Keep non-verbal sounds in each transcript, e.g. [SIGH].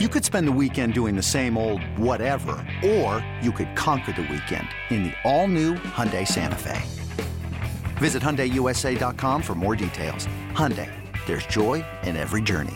You could spend the weekend doing the same old whatever, or you could conquer the weekend in the all-new Hyundai Santa Fe. Visit HyundaiUSA.com for more details. Hyundai, there's joy in every journey.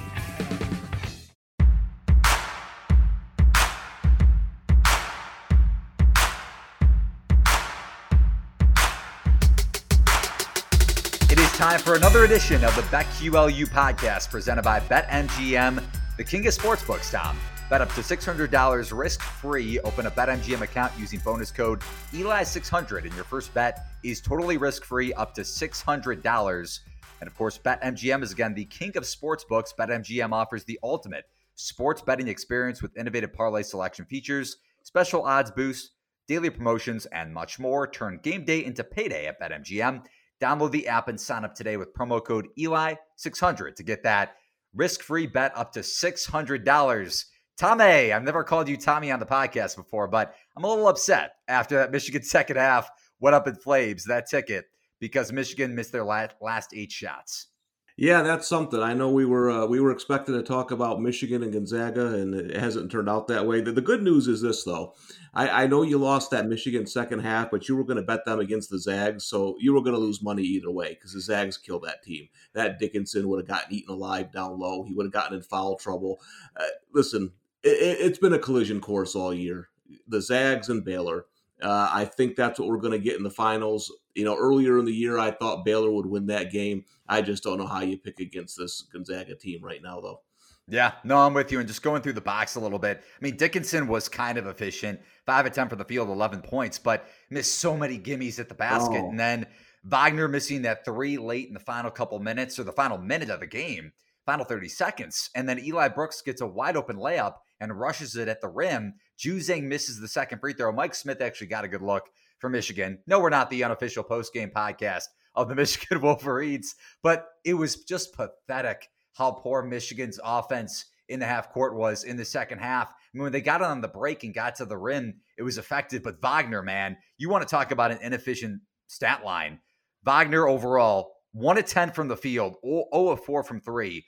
It is time for another edition of the BetQLU podcast presented by BetMGM, the king of sportsbooks, Tom. Bet up to $600 risk free. Open a BetMGM account using bonus code ELI600, and your first bet is totally risk free up to $600. And of course, BetMGM is again the king of sportsbooks. BetMGM offers the ultimate sports betting experience with innovative parlay selection features, special odds boosts, daily promotions, and much more. Turn game day into payday at BetMGM. Download the app and sign up today with promo code ELI600 to get that risk free bet up to $600. Tommy, I've never called you Tommy on the podcast before, but I'm a little upset after that Michigan [LAUGHS] second half went up in flames, that ticket, because Michigan missed their last, last eight shots. Yeah, that's something. I know we were uh, we were expecting to talk about Michigan and Gonzaga, and it hasn't turned out that way. The, the good news is this, though. I, I, know you lost that Michigan second half, but you were going to bet them against the Zags, so you were going to lose money either way because the Zags killed that team. That Dickinson would have gotten eaten alive down low. He would have gotten in foul trouble. Uh, listen, it, it's been a collision course all year. The Zags and Baylor. Uh, I think that's what we're going to get in the finals. You know, earlier in the year, I thought Baylor would win that game. I just don't know how you pick against this Gonzaga team right now, though. Yeah, no, I'm with you. And just going through the box a little bit. I mean, Dickinson was kind of efficient, five of ten for the field, 11 points, but missed so many gimmies at the basket. Oh. And then Wagner missing that three late in the final couple minutes or the final minute of the game, final 30 seconds. And then Eli Brooks gets a wide open layup and rushes it at the rim. Juzang misses the second free throw. Mike Smith actually got a good look for Michigan. No, we're not the unofficial post game podcast of the [LAUGHS] Michigan Wolverines, but it was just pathetic how poor Michigan's offense in the half court was in the second half. I mean, when they got on the break and got to the rim, it was effective. But Wagner, man, you want to talk about an inefficient stat line. Wagner overall, 1 of 10 from the field, 0 of 4 from three,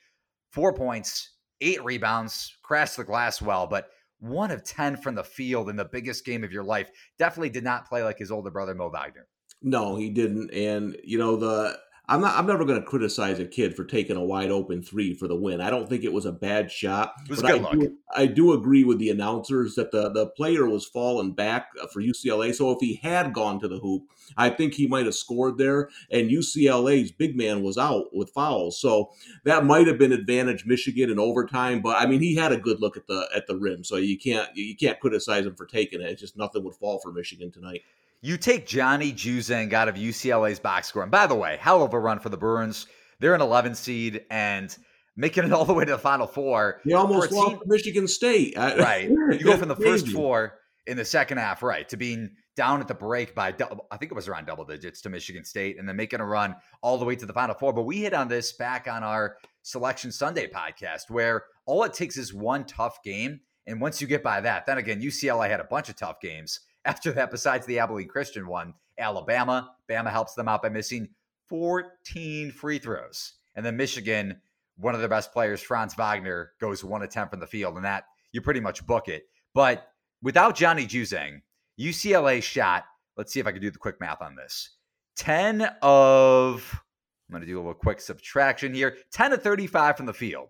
four points, eight rebounds, crashed the glass well, but one of 10 from the field in the biggest game of your life. Definitely did not play like his older brother, Mo Wagner. No, he didn't. And, you know, the I'm not. I'm never going to criticize a kid for taking a wide open three for the win. I don't think it was a bad shot. It was good I luck. Do, I do agree with the announcers that the the player was falling back uh, for UCLA. So if he had gone to the hoop, I think he might have scored there. And UCLA's big man was out with fouls, so that might have been advantage Michigan in overtime. But I mean, he had a good look at the at the rim, so you can't you can't criticize him for taking it. It's just nothing would fall for Michigan tonight. You take Johnny Juzang out of UCLA's box score. And by the way, hell of a run for the Bruins. They're an 11 seed and making it all the way to the Final Four. They almost lost to Michigan State. right. [LAUGHS] You go from the first four in the second half, right, to being down at the break by, I think it was around double digits to Michigan State, and then making a run all the way to the Final Four. But we hit on this back on our Selection Sunday podcast, where all it takes is one tough game. And once you get by that, then again, UCLA had a bunch of tough games [LAUGHS] after that, besides the Abilene Christian one, Alabama. Bama helps them out by missing 14 free throws. And then Michigan, one of their best players, Franz Wagner, goes one 10 from the field. And that, you pretty much book it. But without Johnny Juzang, UCLA shot, let's see if I can do the quick math on this 10 of, I'm going to do a little quick subtraction here 10 to 35 from the field.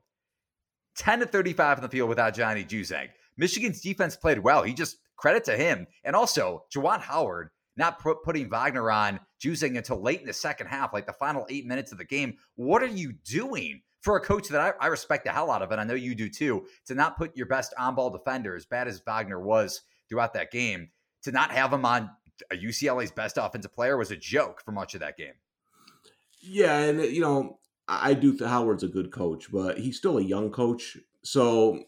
10 to 35 from the field without Johnny Juzang. Michigan's defense played well. He just credit to him. And also, Juwan Howard not put, putting Wagner on Juzang until late in the second half, like the final eight minutes of the game. What are you doing for a coach that I, I respect the hell out of, and I know you do too, to not put your best on ball defender, as bad as Wagner was throughout that game, to not have him on a UCLA's best offensive player was a joke for much of that game. Yeah, and you know, I do think Howard's a good coach, but he's still a young coach. So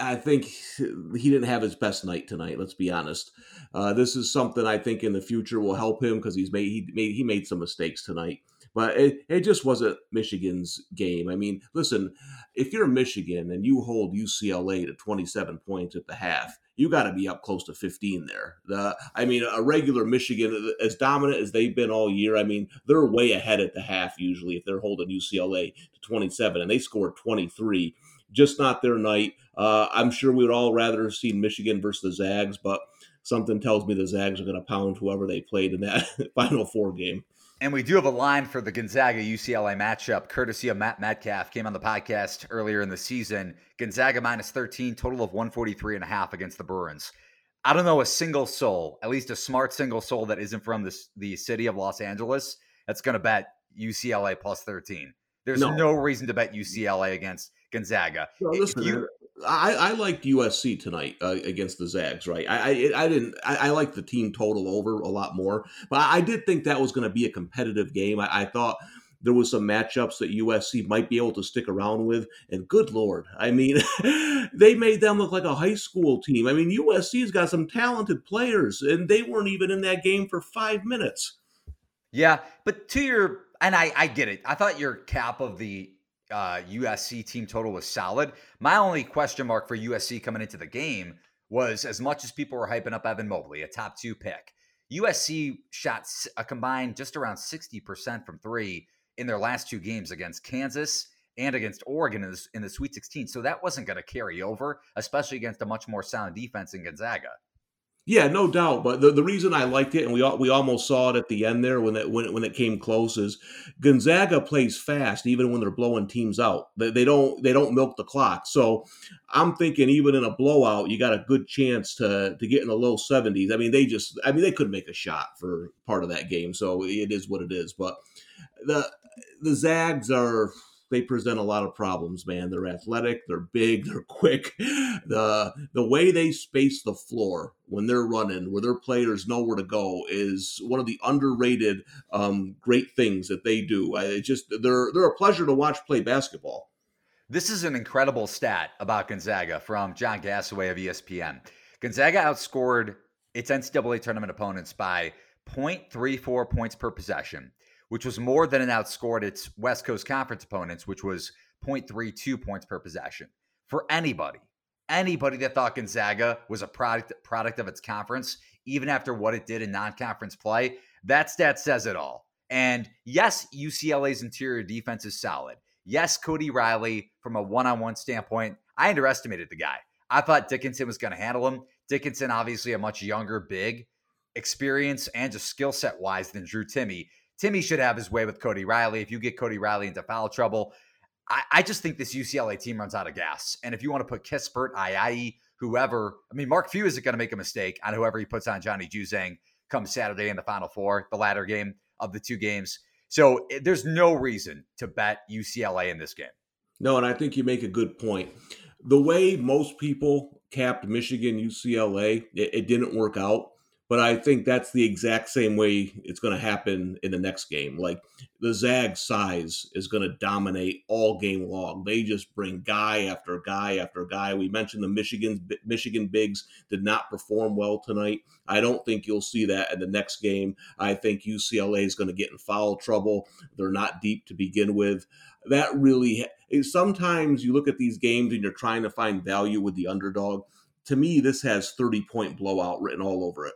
I think he didn't have his best night tonight. Let's be honest. Uh, this is something I think in the future will help him because he's made he made he made some mistakes tonight. But it, it just wasn't Michigan's game. I mean, listen, if you're Michigan and you hold UCLA to 27 points at the half, you got to be up close to 15 there. The, I mean, a regular Michigan, as dominant as they've been all year, I mean, they're way ahead at the half usually if they're holding UCLA to 27, and they scored 23 just not their night. Uh, I'm sure we would all rather have seen Michigan versus the Zags, but something tells me the Zags are going to pound whoever they played in that [LAUGHS] Final Four game. And we do have a line for the Gonzaga UCLA matchup, courtesy of Matt Metcalf. Came on the podcast earlier in the season. Gonzaga minus 13, total of 143 and a half against the Bruins. I don't know a single soul, at least a smart single soul that isn't from this, the city of Los Angeles, that's going to bet UCLA plus 13. There's no. no. reason to bet UCLA against Gonzaga. Well, listen, you, I, I liked USC tonight uh, against the Zags, right? I I, I didn't. I, I liked the team total over a lot more, but I, did think that was going to be a competitive game. I, I thought there was some matchups that USC might be able to stick around with. And good lord, I mean, [LAUGHS] they made them look like a high school team. I mean, USC's got some talented players, and they weren't even in that game for five minutes. Yeah, but to your and I I get it. I thought your cap of the uh, USC team total was solid. My only question mark for USC coming into the game was as much as people were hyping up Evan Mobley, a top two pick. USC shot a combined just around 60% from three in their last two games against Kansas and against Oregon in the, in the Sweet 16. So that wasn't going to carry over, especially against a much more sound defense in Gonzaga. Yeah, no doubt. But the, the reason I liked it, and we we almost saw it at the end there when it when it, when it came close, is Gonzaga plays fast even when they're blowing teams out. They, they don't they don't milk the clock. So I'm thinking even in a blowout, you got a good chance to to get in the low 70s. I mean, they just I mean they could make a shot for part of that game. So it is what it is. But the the Zags are they present a lot of problems, man. They're athletic, they're big, [LAUGHS] they're quick. The the way they space the floor when they're running, where their players know where to go, is one of the underrated um, great things that they do. I just they're they're a pleasure to watch play basketball. This is an incredible stat about Gonzaga from John Gasaway of ESPN. Gonzaga outscored its NCAA tournament opponents by 0.34 points per possession which was more than it outscored its West Coast Conference opponents, which was 0.32 points per possession. For anybody, anybody that thought Gonzaga was a product product of its conference, even after what it did in non-conference play, that stat says it all. And yes, UCLA's interior defense is solid. Yes, Cody Riley, from a one-on-one standpoint, I underestimated the guy. I thought Dickinson was going to handle him. Dickinson, obviously a much younger, big, experience and just skill set wise than Drew Timme. Timme should have his way with Cody Riley. If you get Cody Riley into foul trouble, I, I just think this UCLA team runs out of gas. And if you want to put Kispert, Ayayi, whoever, I mean, Mark Few isn't going to make a mistake on whoever he puts on Johnny Juzang come Saturday in the Final Four, the latter game of the two games. So it, there's no reason to bet UCLA in this game. No, and I think you make a good point. The way most people capped Michigan, UCLA, it, it didn't work out. But I think that's the exact same way it's going to happen in the next game. Like the Zag size is going to dominate all game long. They just bring guy after guy after guy. We mentioned the Michigan Michigan bigs did not perform well tonight. I don't think you'll see that in the next game. I think UCLA is going to get in foul trouble. They're not deep to begin with. That really eh, sometimes you look at these games and you're trying to find value with the underdog. To me, this has 30 point blowout written all over it.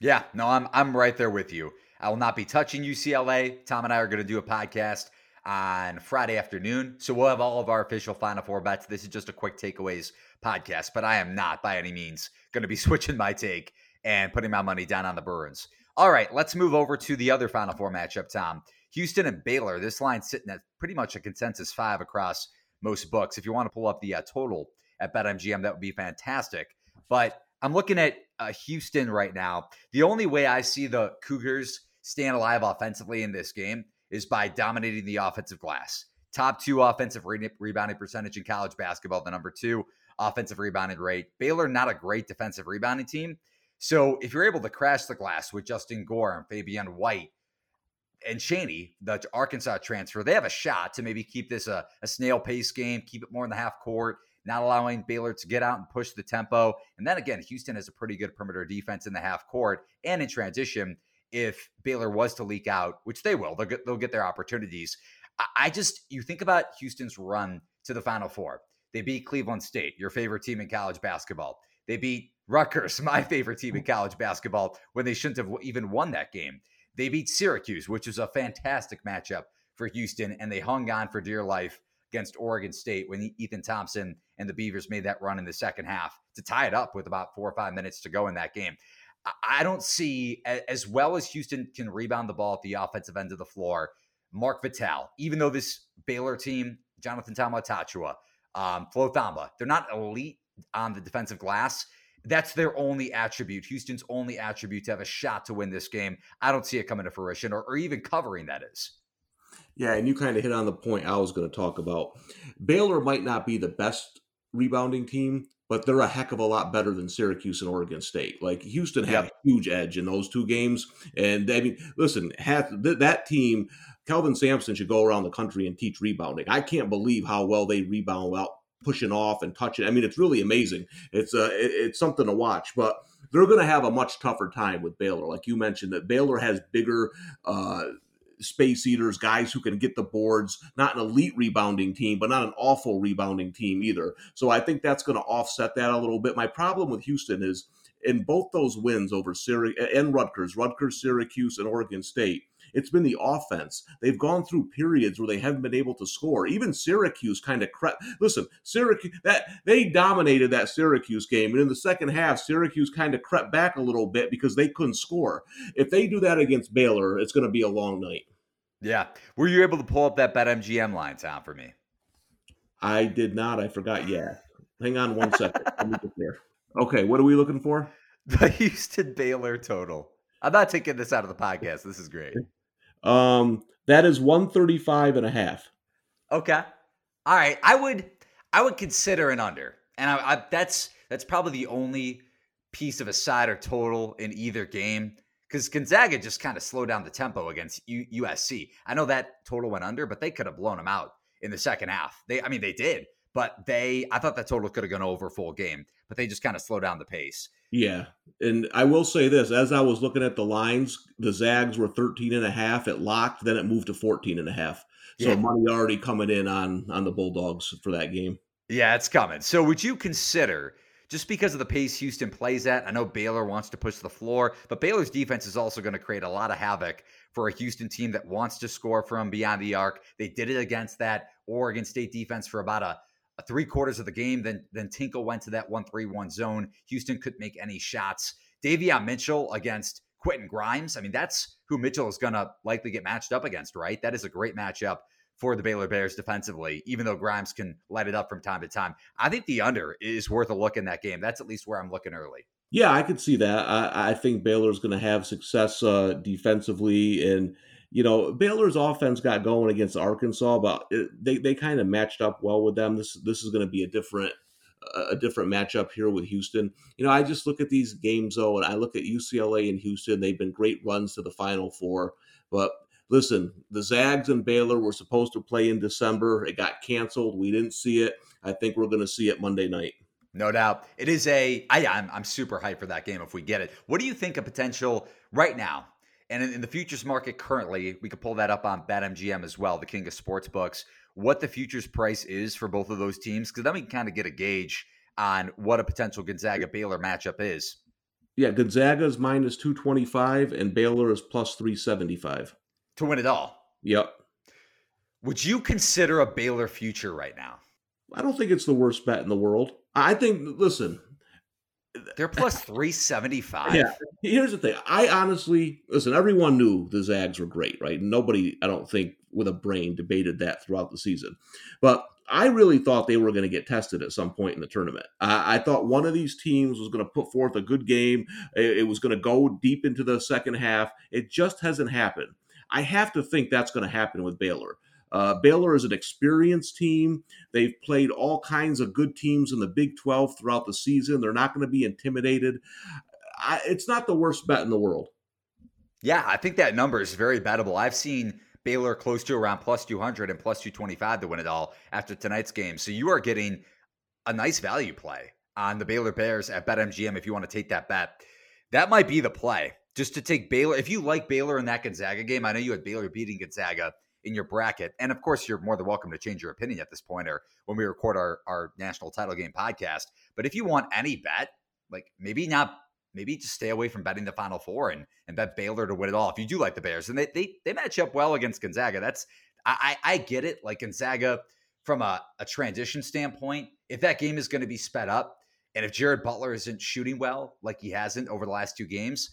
Yeah, no, I'm I'm right there with you. I will not be touching UCLA. Tom and I are going to do a podcast on Friday afternoon. So we'll have all of our official Final Four bets. This is just a quick takeaways podcast, but I am not by any means going to be [LAUGHS] switching my take and putting my money down on the Bruins. All right, let's move over to the other Final Four matchup, Tom. Houston and Baylor. This line's sitting at pretty much a consensus five across most books. If you want to pull up the uh, total at BetMGM, that would be fantastic. But I'm looking at uh, Houston right now. The only way I see the Cougars stand alive offensively in this game is by dominating the offensive glass. Top two offensive re- rebounding percentage in college basketball, the number two offensive rebounding rate. Baylor, not a great defensive rebounding team. So if you're able to crash the glass with Justin Gorham and Fabian White and Chaney, the Arkansas transfer, they have a shot to maybe keep this a, a snail pace game, keep it more in the half court, not allowing Baylor to get out and push the tempo. And then again, Houston has a pretty good perimeter defense in the half court and in transition. If Baylor was to leak out, which they will, they'll get, they'll get their opportunities. I just, you think about Houston's run to the Final Four. They beat Cleveland State, your favorite team in college basketball. They beat Rutgers, [LAUGHS] my favorite team in mm-hmm. college basketball, when they shouldn't have even won that game. They beat Syracuse, which was a fantastic matchup for Houston, and they hung on for dear life against Oregon State when Ethan Thompson and the Beavers made that run in the second half to tie it up with about four or five minutes to go in that game. I don't see, as well as Houston can rebound the ball at the offensive end of the floor, Mark Vital, even though this Baylor team, Jonathan Taumoepeau, um, Flo Thamba, they're not elite on the defensive glass. That's their only attribute, Houston's only attribute to have a shot to win this game. I don't see it coming to fruition or, or even covering that is. Yeah, and you kind of hit on the point I was going to talk about. Baylor might not be the best rebounding team, but they're a heck of a lot better than Syracuse and Oregon State. Like Houston had yep. a huge edge in those two games, and I mean, listen, had, th- that team, Kelvin Sampson should go around the country and teach rebounding. I can't believe how well they rebound without pushing off and touching. I mean, it's really amazing. It's uh, it, it's something to watch, but they're going to have a much tougher time with Baylor. Like you mentioned, that Baylor has bigger. Uh, space eaters, guys who can get the boards, not an elite rebounding team, but not an awful rebounding team either. So I think that's going to offset that a little bit. My problem with Houston is in both those wins over Syracuse and Rutgers, Rutgers, Syracuse, and Oregon State, it's been the offense. They've gone through periods where they haven't been able to score. Even Syracuse kind of crept. Listen, Syracuse that they dominated that Syracuse game, and in the second half, Syracuse kind of crept back a little bit because they couldn't score. If they do that against Baylor, it's going to be a long night. Yeah, were you able to pull up that BetMGM line, Tom, for me? I did not. I forgot. Yeah, hang on one second. Let me get there. Okay, what are we looking for? [LAUGHS] The Houston Baylor total. I'm not taking this out of the podcast. This is great. Um, that is 135 and a half. Okay. All right. I would I would consider an under. And I, I, that's that's probably the only piece of a side or total in either game because Gonzaga just kind of slowed down the tempo against U- USC. I know that total went under, but they could have blown them out in the second half. They, I mean, they did, but they, I thought that total could have gone over full game, but they just kind of slowed down the pace. Yeah. And I will say this as I was looking at the lines, the Zags were 13 and a half. It locked, then it moved to 14 and a half. So yeah. money already coming in on on the Bulldogs for that game. Yeah, it's coming. So would you consider just because of the pace Houston plays at? I know Baylor wants to push the floor, but Baylor's defense is also going to create a lot of havoc for a Houston team that wants to score from beyond the arc. They did it against that Oregon State defense for about a three quarters of the game. Then then Tinkle went to that one three one zone. Houston couldn't make any shots. Davion Mitchell against Quentin Grimes. I mean, that's who Mitchell is going to likely get matched up against, right? That is a great matchup for the Baylor Bears defensively, even though Grimes can light it up from time to time. I think the under is worth a look in that game. That's at least where I'm looking early. Yeah, I could see that. I, I think Baylor's going to have success uh, defensively and you know, Baylor's offense got going against Arkansas, but it, they they kind of matched up well with them. This this is going to be a different a different matchup here with Houston. You know, I just look at these games though, and I look at UCLA and Houston. They've been great runs to the Final Four, but listen, the Zags and Baylor were supposed to play in December. It got canceled. We didn't see it. I think we're going to see it Monday night. No doubt. It is a. I, I'm, I'm super hyped for that game if we get it. What do you think a potential right now? And in, in, the futures market currently, we could pull that up on BetMGM as well, the king of sports books, what the futures price is for both of those teams, because then we can kind of get a gauge on what a potential Gonzaga Baylor matchup is. Yeah, Gonzaga is minus 225 and Baylor is plus 375. To win it all. Yep. Would you consider a Baylor future right now? I don't think it's the worst bet in the world. I think, listen, they're plus 375. Yeah. Here's the thing. I honestly, listen, everyone knew the Zags were great, right? Nobody, I don't think, with a brain debated that throughout the season. But I really thought they were going to get tested at some point in the tournament. I, I thought one of these teams was going to put forth a good game. It, it was going to go deep into the second half. It just hasn't happened. I have to think that's going to happen with Baylor. Uh, Baylor is an experienced team. They've played all kinds of good teams in the Big 12 throughout the season. They're not going to be intimidated. I, it's not the worst bet in the world. Yeah, I think that number is very bettable. I've seen Baylor close to around plus 200 and plus 225 to win it all after tonight's game. So you are getting a nice value play on the Baylor Bears at BetMGM if you want to take that bet. That might be the play just to take Baylor. If you like Baylor in that Gonzaga game, I know you had Baylor beating Gonzaga in your bracket. And of course, you're more than welcome to change your opinion at this point or when we record our, our national title game podcast. But if you want any bet, like maybe not, maybe just stay away from betting the final four and, and bet Baylor to win it all. If you do like the Bears and they, they, they match up well against Gonzaga, that's, I, I get it. Like Gonzaga, from a, a transition standpoint, if that game is going to be sped up, and if Jared Butler isn't shooting well like he hasn't over the last two games,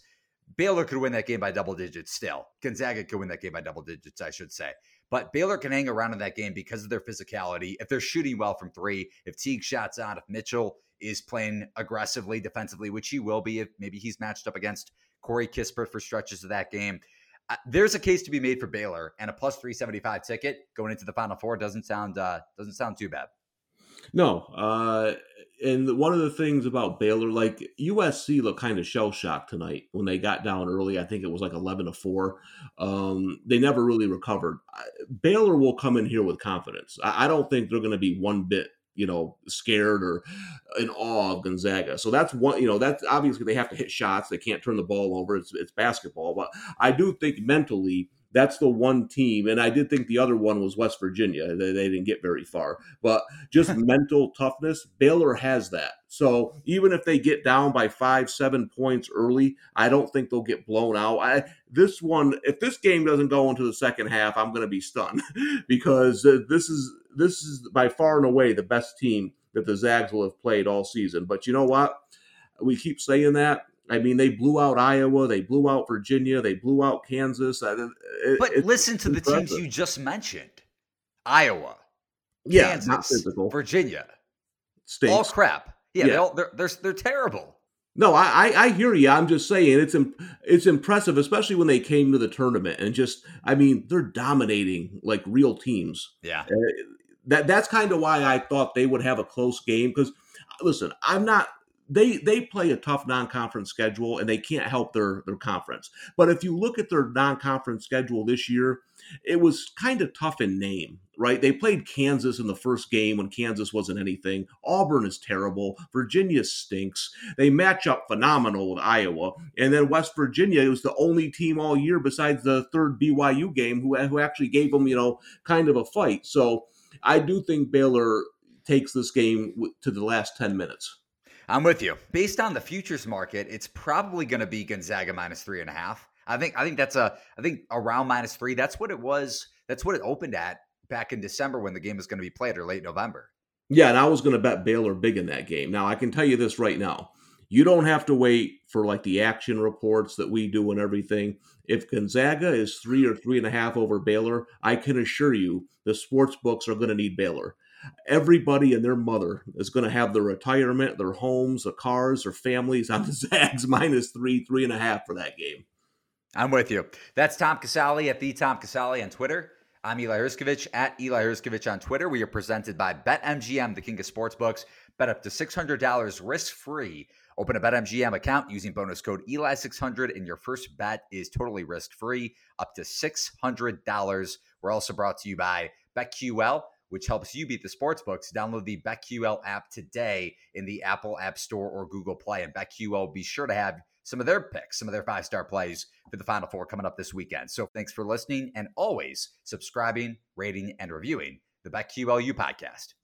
Baylor could win that game by double digits still. Gonzaga could win that game by double digits, I should say. But Baylor can hang around in that game because of their physicality. If they're shooting well from three, if Teague shots out, if Mitchell is playing aggressively defensively, which he will be if maybe he's matched up against Corey Kispert for stretches of that game. Uh, there's a case to be made for Baylor, and a plus 375 ticket going into the Final Four doesn't sound uh, doesn't sound too bad. No, uh, and one of the things about Baylor, like USC, looked kind of shell shocked tonight when they got down early. I think it was like eleven to four. Um, they never really recovered. Baylor will come in here with confidence. I, I don't think they're going to be one bit you know, scared or in awe of Gonzaga. So that's one, you know, that's obviously they have to hit shots. They can't turn the ball over. It's, it's basketball. But I do think mentally that's the one team. And I did think the other one was West Virginia. They, they didn't get very far. But just [LAUGHS] mental toughness, Baylor has that. So even if they get down by five, seven points early, I don't think they'll get blown out. I, this one, if this game doesn't go into the second half, I'm going to be stunned [LAUGHS] because uh, this is this is by far and away the best team that the Zags will have played all season. But you know what? We keep saying that. I mean, they blew out Iowa, they blew out Virginia, they blew out Kansas. It, but listen to impressive. the teams you just mentioned: Iowa, yeah, Kansas, Virginia, Stinks. all crap. Yeah, yeah. They all, they're, they're they're terrible. No, I, I hear you. I'm just saying it's it's impressive, especially when they came to the tournament and just I mean they're dominating like real teams. Yeah, uh, that that's kind of why I thought they would have a close game because listen, I'm not they they play a tough non-conference schedule and they can't help their their conference. But if you look at their non-conference schedule this year, it was kind of tough in name, right? They played Kansas in the first game when Kansas wasn't anything. Auburn is terrible. Virginia stinks. They match up phenomenal with Iowa, and then West Virginia was the only team all year besides the third BYU game who who actually gave them you know kind of a fight. So I do think Baylor takes this game to the last 10 minutes. I'm with you. Based on the futures market, it's probably going to be Gonzaga minus three and a half. I think I think that's a I think around minus three. That's what it was. That's what it opened at back in December when the game was going to be played or late November. Yeah, and I was going to bet Baylor big in that game. Now I can tell you this right now. You don't have to wait for like the action reports that we do and everything. If Gonzaga is three or three and a half over Baylor, I can assure you the sports books are going to need Baylor everybody and their mother is going to have their retirement, their homes, their cars, their families on the mm-hmm. Zags [LAUGHS] minus three, three and a half for that game. I'm with you. That's Tom Casale at the Tom Casale on Twitter. I'm Eli Hershkovich at Eli Hershkovich on Twitter. We are presented by BetMGM, the king of sportsbooks. Bet up to $600 risk free. Open a BetMGM account using bonus code Eli600, and your first bet is totally risk free, up to $600. We're also brought to you by BetQL which helps you beat the sports books. Download the BetQL app today in the Apple App Store or Google Play. And BetQL will be sure to have some of their picks, some of their five star plays for the Final Four coming up this weekend. So thanks for listening and always subscribing, rating, and reviewing the BetQLU podcast.